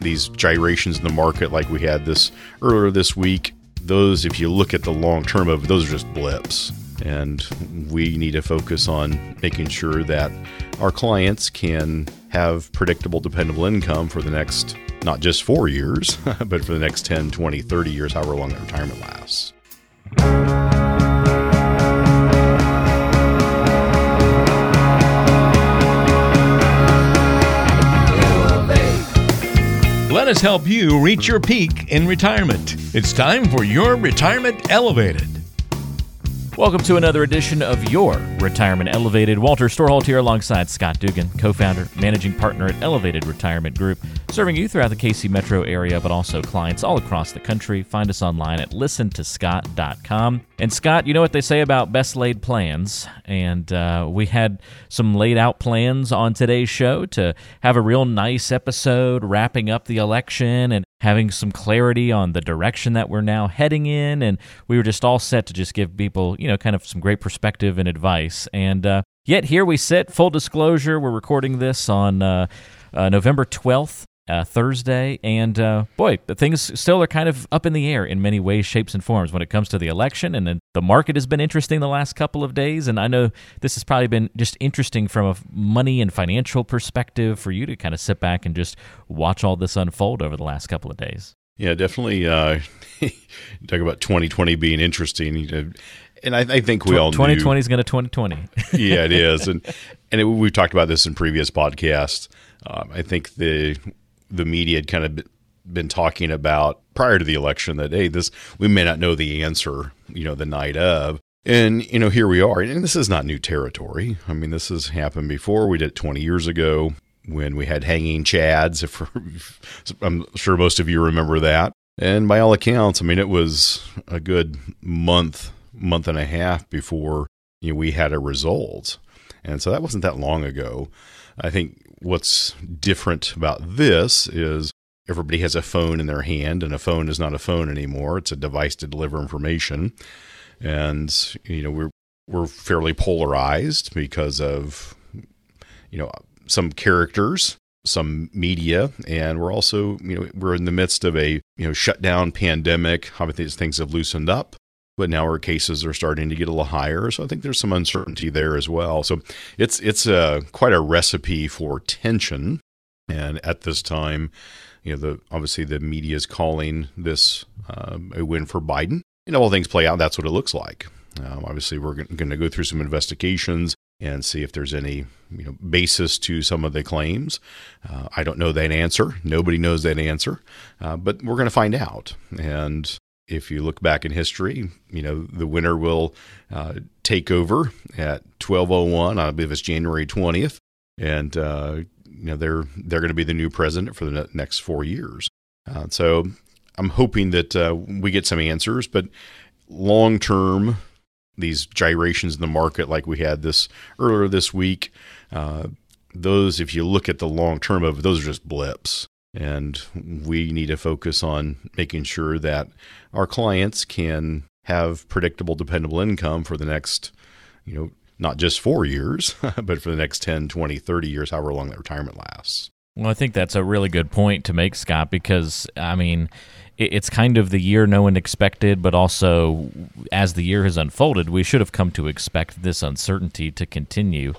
these gyrations in the market like we had this earlier this week, those, if you look at the long term of those are just blips. And we need to focus on making sure that our clients can have predictable, dependable income for the next not just four years, but for the next 10, 20, 30 years, however long that retirement lasts. Us help you reach your peak in retirement. It's time for your Retirement Elevated. Welcome to another edition of Your Retirement Elevated. Walter Storholt here alongside Scott Dugan, co founder, managing partner at Elevated Retirement Group, serving you throughout the KC metro area, but also clients all across the country. Find us online at listentoscott.com. And Scott, you know what they say about best laid plans. And uh, we had some laid out plans on today's show to have a real nice episode wrapping up the election and having some clarity on the direction that we're now heading in. And we were just all set to just give people, you know, kind of some great perspective and advice. And uh, yet here we sit, full disclosure, we're recording this on uh, uh, November 12th. Uh, Thursday, and uh, boy, the things still are kind of up in the air in many ways, shapes, and forms when it comes to the election. And then the market has been interesting the last couple of days, and I know this has probably been just interesting from a money and financial perspective for you to kind of sit back and just watch all this unfold over the last couple of days. Yeah, definitely. Uh, talk about 2020 being interesting. And I, I think we all 2020 is going to 2020. yeah, it is, and and it, we've talked about this in previous podcasts. Um, I think the the media had kind of been talking about prior to the election that hey, this we may not know the answer, you know, the night of. And you know, here we are, and this is not new territory. I mean, this has happened before. We did it 20 years ago when we had hanging chads. If I'm sure most of you remember that. And by all accounts, I mean it was a good month, month and a half before you know, we had a result. And so that wasn't that long ago. I think what's different about this is everybody has a phone in their hand, and a phone is not a phone anymore. It's a device to deliver information. And, you know, we're, we're fairly polarized because of, you know, some characters, some media, and we're also, you know, we're in the midst of a, you know, shutdown pandemic. Obviously, things have loosened up but now our cases are starting to get a little higher. So I think there's some uncertainty there as well. So it's it's a, quite a recipe for tension. And at this time, you know, the obviously the media is calling this um, a win for Biden. Know, all things play out. That's what it looks like. Um, obviously, we're going to go through some investigations and see if there's any you know, basis to some of the claims. Uh, I don't know that answer. Nobody knows that answer, uh, but we're going to find out. And if you look back in history, you know the winner will uh, take over at 12:01. I believe it's January 20th, and uh, you know they're they're going to be the new president for the next four years. Uh, so I'm hoping that uh, we get some answers, but long term, these gyrations in the market, like we had this earlier this week, uh, those if you look at the long term of those are just blips. And we need to focus on making sure that our clients can have predictable, dependable income for the next, you know, not just four years, but for the next 10, 20, 30 years, however long that retirement lasts. Well, I think that's a really good point to make, Scott, because, I mean, it's kind of the year no one expected, but also as the year has unfolded, we should have come to expect this uncertainty to continue.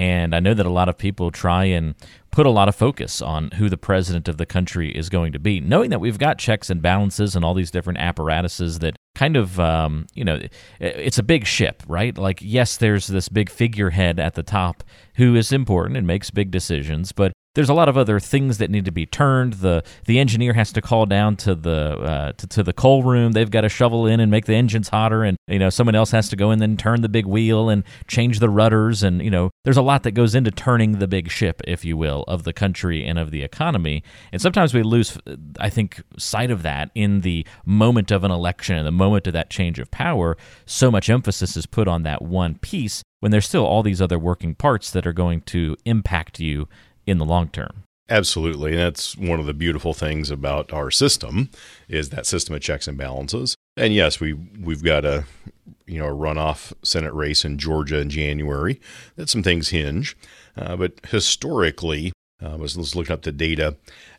And I know that a lot of people try and put a lot of focus on who the president of the country is going to be, knowing that we've got checks and balances and all these different apparatuses that kind of, um, you know, it's a big ship, right? Like, yes, there's this big figurehead at the top who is important and makes big decisions, but there's a lot of other things that need to be turned. the The engineer has to call down to the uh, to, to, the coal room. They've got to shovel in and make the engines hotter, and you know someone else has to go in and then turn the big wheel and change the rudders, and you know there's a lot that goes into turning the big ship, if you will, of the country and of the economy. And sometimes we lose, I think, sight of that in the moment of an election, and the moment of that change of power. So much emphasis is put on that one piece when there's still all these other working parts that are going to impact you in the long term. Absolutely. And that's one of the beautiful things about our system is that system of checks and balances. And yes, we we've got a you know a runoff Senate race in Georgia in January that some things hinge, uh, but historically, uh, was, was looking up the data.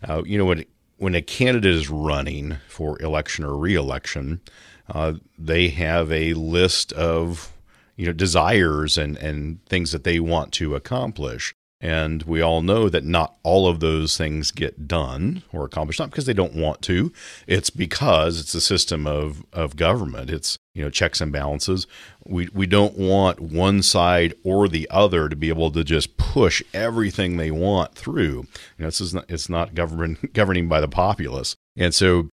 Uh, you know when when a candidate is running for election or reelection, uh, they have a list of you know desires and and things that they want to accomplish. And we all know that not all of those things get done or accomplished, not because they don't want to. It's because it's a system of, of government. It's, you know, checks and balances. We, we don't want one side or the other to be able to just push everything they want through. You know, this is not, it's not government governing by the populace. And so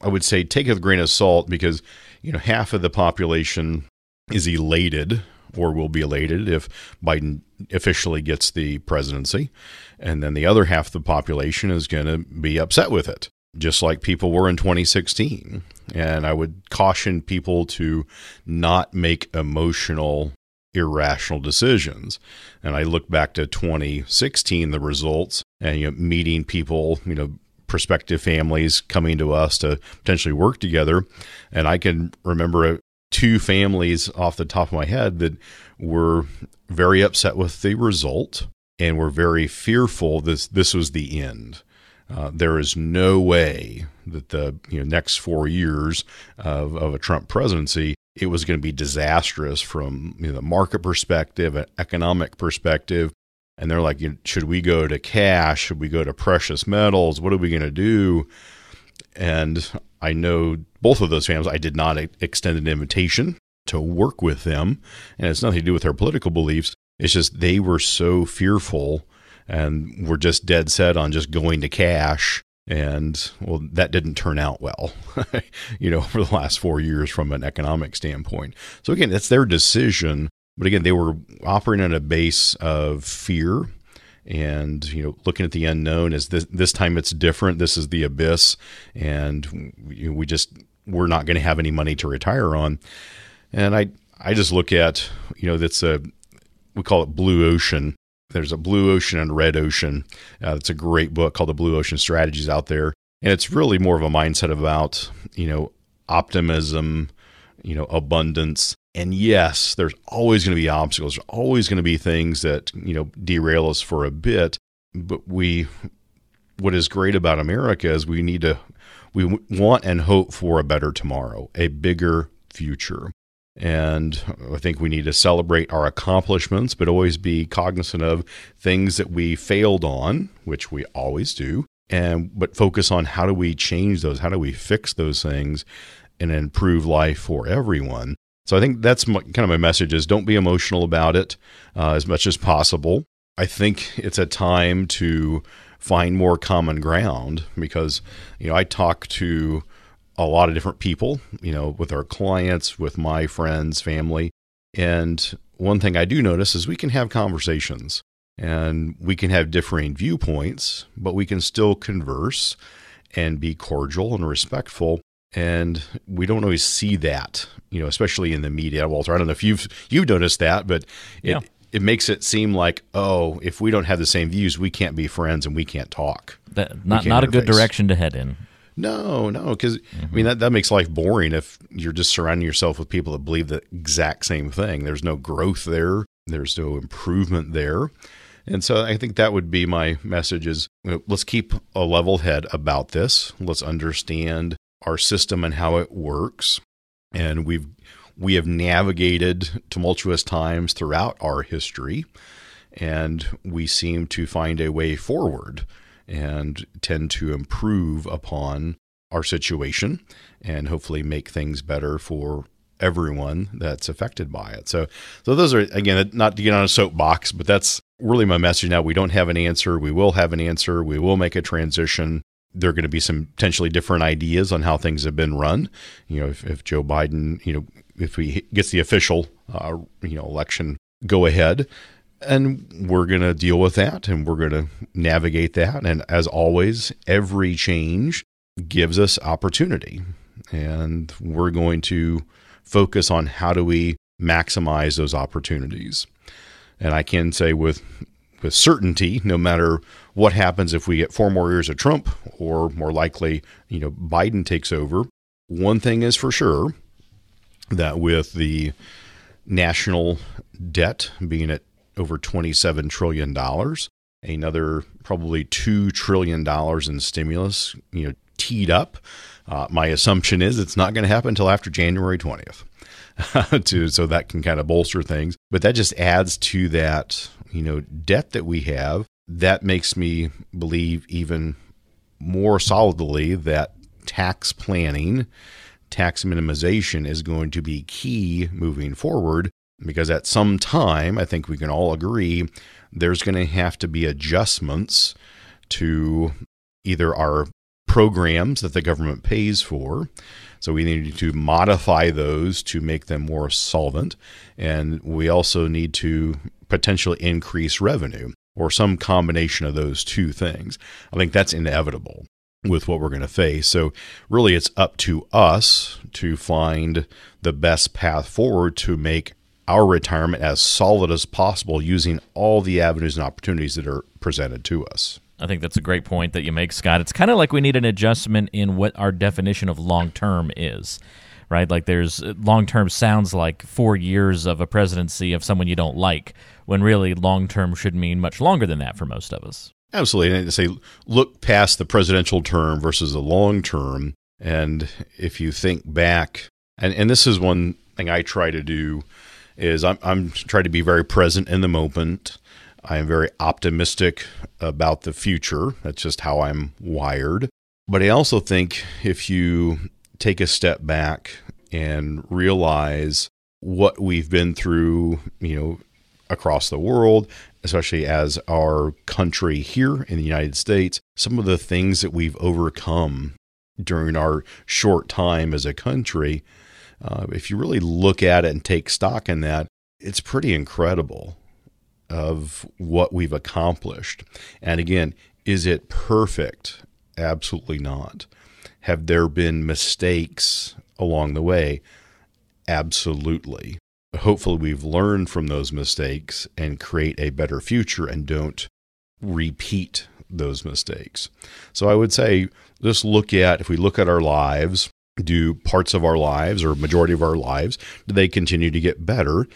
I would say take a grain of salt because, you know, half of the population is elated or will be elated if Biden officially gets the presidency. And then the other half of the population is going to be upset with it, just like people were in 2016. And I would caution people to not make emotional, irrational decisions. And I look back to 2016, the results, and you know, meeting people, you know, prospective families coming to us to potentially work together. And I can remember two families off the top of my head that were very upset with the result and were very fearful this this was the end. Uh, there is no way that the you know next four years of, of a Trump presidency it was going to be disastrous from you know, the market perspective, an economic perspective, and they're like, should we go to cash? Should we go to precious metals? What are we going to do? And I know both of those families, I did not extend an invitation to work with them. And it's nothing to do with their political beliefs. It's just they were so fearful and were just dead set on just going to cash. And well, that didn't turn out well, you know, for the last four years from an economic standpoint. So again, it's their decision. But again, they were operating on a base of fear and you know looking at the unknown as this this time it's different this is the abyss and we just we're not going to have any money to retire on. And i i just look at you know that's a we call it blue ocean. There's a blue ocean and red ocean. Uh, it's a great book called the blue ocean strategies out there and it's really more of a mindset about you know optimism you know abundance and yes, there's always going to be obstacles. There's always going to be things that, you know, derail us for a bit. But we, what is great about America is we need to, we want and hope for a better tomorrow, a bigger future. And I think we need to celebrate our accomplishments, but always be cognizant of things that we failed on, which we always do, and but focus on how do we change those? How do we fix those things and improve life for everyone? So I think that's my, kind of my message is don't be emotional about it uh, as much as possible. I think it's a time to find more common ground because you know I talk to a lot of different people, you know, with our clients, with my friends, family, and one thing I do notice is we can have conversations and we can have differing viewpoints, but we can still converse and be cordial and respectful and we don't always see that, you know, especially in the media. Walter, I don't know if you've you've noticed that, but it yeah. it makes it seem like oh, if we don't have the same views, we can't be friends and we can't talk. That, not not a good direction to head in. No, no, because mm-hmm. I mean that that makes life boring if you're just surrounding yourself with people that believe the exact same thing. There's no growth there. There's no improvement there. And so I think that would be my message is you know, let's keep a level head about this. Let's understand our system and how it works. And we've we have navigated tumultuous times throughout our history, and we seem to find a way forward and tend to improve upon our situation and hopefully make things better for everyone that's affected by it. So, so those are again not to get on a soapbox, but that's really my message. Now we don't have an answer. We will have an answer. We will make a transition there are going to be some potentially different ideas on how things have been run. You know, if, if Joe Biden, you know, if he gets the official, uh, you know, election go ahead, and we're going to deal with that and we're going to navigate that. And as always, every change gives us opportunity, and we're going to focus on how do we maximize those opportunities. And I can say with with certainty, no matter what happens if we get four more years of Trump or more likely, you know, Biden takes over. One thing is for sure that with the national debt being at over $27 trillion, another probably $2 trillion in stimulus, you know, teed up. Uh, my assumption is it's not going to happen until after January 20th. to so that can kind of bolster things, but that just adds to that, you know, debt that we have. That makes me believe even more solidly that tax planning, tax minimization is going to be key moving forward because at some time, I think we can all agree, there's going to have to be adjustments to either our programs that the government pays for. So we need to modify those to make them more solvent. And we also need to potentially increase revenue or some combination of those two things. I think that's inevitable with what we're going to face. So, really, it's up to us to find the best path forward to make our retirement as solid as possible using all the avenues and opportunities that are presented to us. I think that's a great point that you make, Scott. It's kind of like we need an adjustment in what our definition of long term is, right? Like there's uh, long term sounds like four years of a presidency of someone you don't like, when really long term should mean much longer than that for most of us. Absolutely. And say look past the presidential term versus the long term. And if you think back, and, and this is one thing I try to do is I'm, I'm trying to be very present in the moment. I am very optimistic about the future. That's just how I'm wired. But I also think if you take a step back and realize what we've been through, you know, across the world, especially as our country here in the United States, some of the things that we've overcome during our short time as a country, uh, if you really look at it and take stock in that, it's pretty incredible of what we've accomplished. And again, is it perfect? Absolutely not. Have there been mistakes along the way? Absolutely. Hopefully, we've learned from those mistakes and create a better future and don't repeat those mistakes. So, I would say just look at if we look at our lives, do parts of our lives or majority of our lives, do they continue to get better?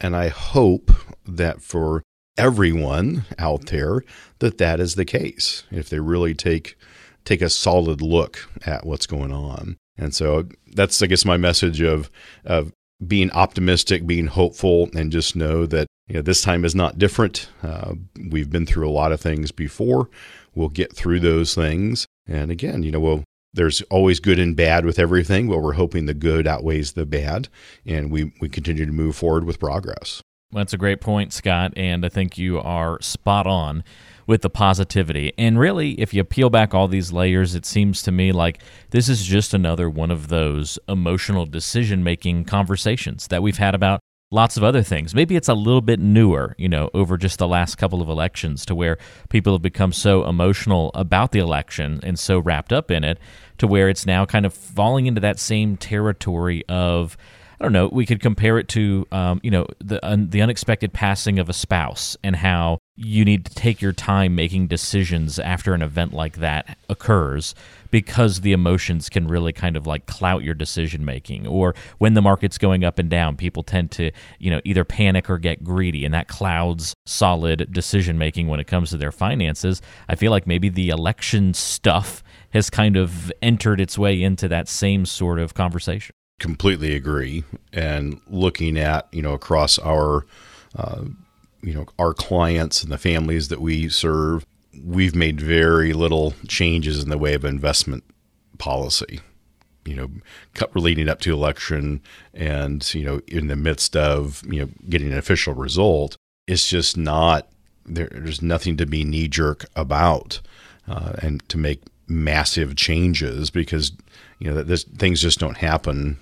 And I hope that for everyone out there that that is the case if they really take take a solid look at what's going on. And so that's I guess my message of of being optimistic, being hopeful, and just know that you know, this time is not different. Uh, we've been through a lot of things before. We'll get through those things. And again, you know, we'll there's always good and bad with everything, but we're hoping the good outweighs the bad, and we, we continue to move forward with progress. That's a great point, Scott, and I think you are spot on with the positivity. And really, if you peel back all these layers, it seems to me like this is just another one of those emotional decision making conversations that we've had about lots of other things. Maybe it's a little bit newer, you know, over just the last couple of elections to where people have become so emotional about the election and so wrapped up in it to where it's now kind of falling into that same territory of I don't know. We could compare it to, um, you know, the un- the unexpected passing of a spouse and how you need to take your time making decisions after an event like that occurs because the emotions can really kind of like clout your decision making. Or when the market's going up and down, people tend to, you know, either panic or get greedy, and that clouds solid decision making when it comes to their finances. I feel like maybe the election stuff has kind of entered its way into that same sort of conversation completely agree. And looking at you know across our uh, you know our clients and the families that we serve, we've made very little changes in the way of investment policy. You know, cut leading up to election, and you know, in the midst of you know getting an official result, it's just not there, there's nothing to be knee jerk about, uh, and to make massive changes because you know this, things just don't happen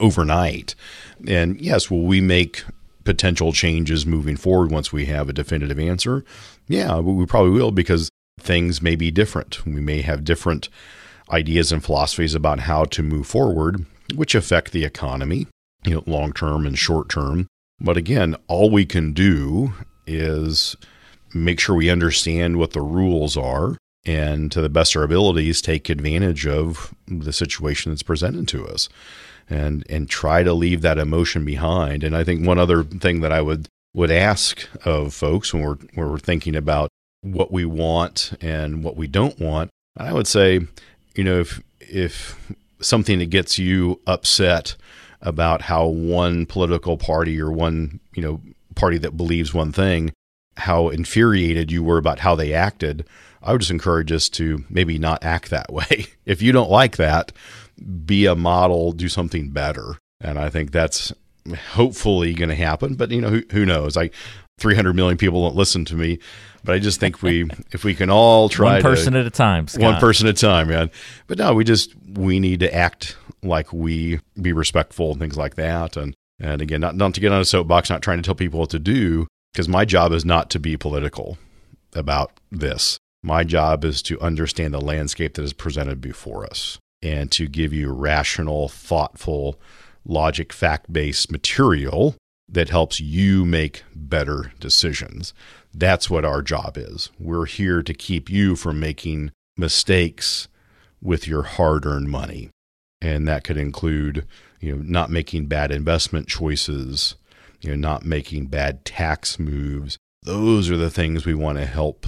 overnight. And yes, will we make potential changes moving forward once we have a definitive answer? Yeah, we probably will because things may be different. We may have different ideas and philosophies about how to move forward, which affect the economy, you know, long term and short term. But again, all we can do is make sure we understand what the rules are and to the best of our abilities take advantage of the situation that's presented to us and and try to leave that emotion behind and i think one other thing that i would would ask of folks when we're when we're thinking about what we want and what we don't want. I would say, you know, if if something that gets you upset about how one political party or one, you know, party that believes one thing, how infuriated you were about how they acted, I would just encourage us to maybe not act that way. if you don't like that, be a model, do something better. And I think that's hopefully going to happen. But you know, who, who knows? Like 300 million people don't listen to me, but I just think we, if we can all try one person to, at a time, Scott. one person at a time, man. But no, we just we need to act like we be respectful and things like that. And and again, not not to get on a soapbox, not trying to tell people what to do, because my job is not to be political about this. My job is to understand the landscape that is presented before us and to give you rational, thoughtful, logic, fact based material that helps you make better decisions. That's what our job is. We're here to keep you from making mistakes with your hard earned money. And that could include, you know, not making bad investment choices, you know, not making bad tax moves. Those are the things we want to help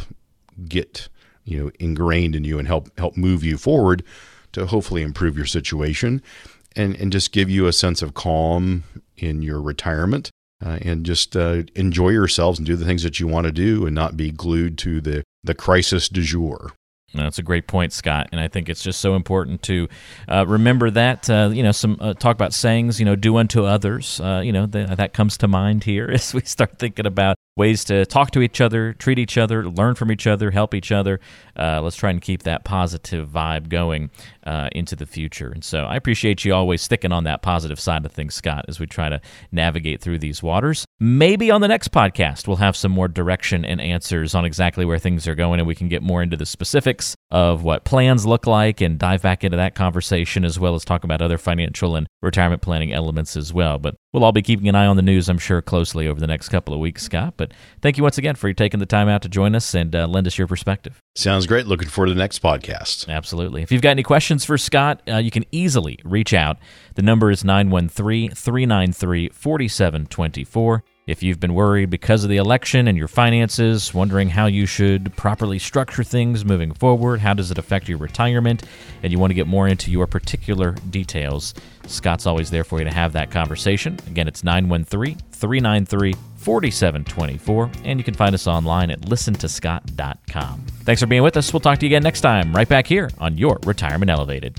get, you know, ingrained in you and help help move you forward to hopefully improve your situation and, and just give you a sense of calm in your retirement uh, and just uh, enjoy yourselves and do the things that you want to do and not be glued to the, the crisis du jour. That's a great point, Scott, and I think it's just so important to uh, remember that. Uh, you know, some uh, talk about sayings. You know, do unto others. Uh, you know, that comes to mind here as we start thinking about ways to talk to each other, treat each other, learn from each other, help each other. Uh, let's try and keep that positive vibe going uh, into the future. And so I appreciate you always sticking on that positive side of things, Scott, as we try to navigate through these waters. Maybe on the next podcast, we'll have some more direction and answers on exactly where things are going, and we can get more into the specifics of what plans look like and dive back into that conversation, as well as talk about other financial and retirement planning elements as well. But we'll all be keeping an eye on the news, I'm sure, closely over the next couple of weeks, Scott. But thank you once again for taking the time out to join us and uh, lend us your perspective. Sounds great. Looking forward to the next podcast. Absolutely. If you've got any questions for Scott, uh, you can easily reach out. The number is 913 393 4724. If you've been worried because of the election and your finances, wondering how you should properly structure things moving forward, how does it affect your retirement, and you want to get more into your particular details, Scott's always there for you to have that conversation. Again, it's 913 393 4724, and you can find us online at listentoscott.com. Thanks for being with us. We'll talk to you again next time, right back here on Your Retirement Elevated.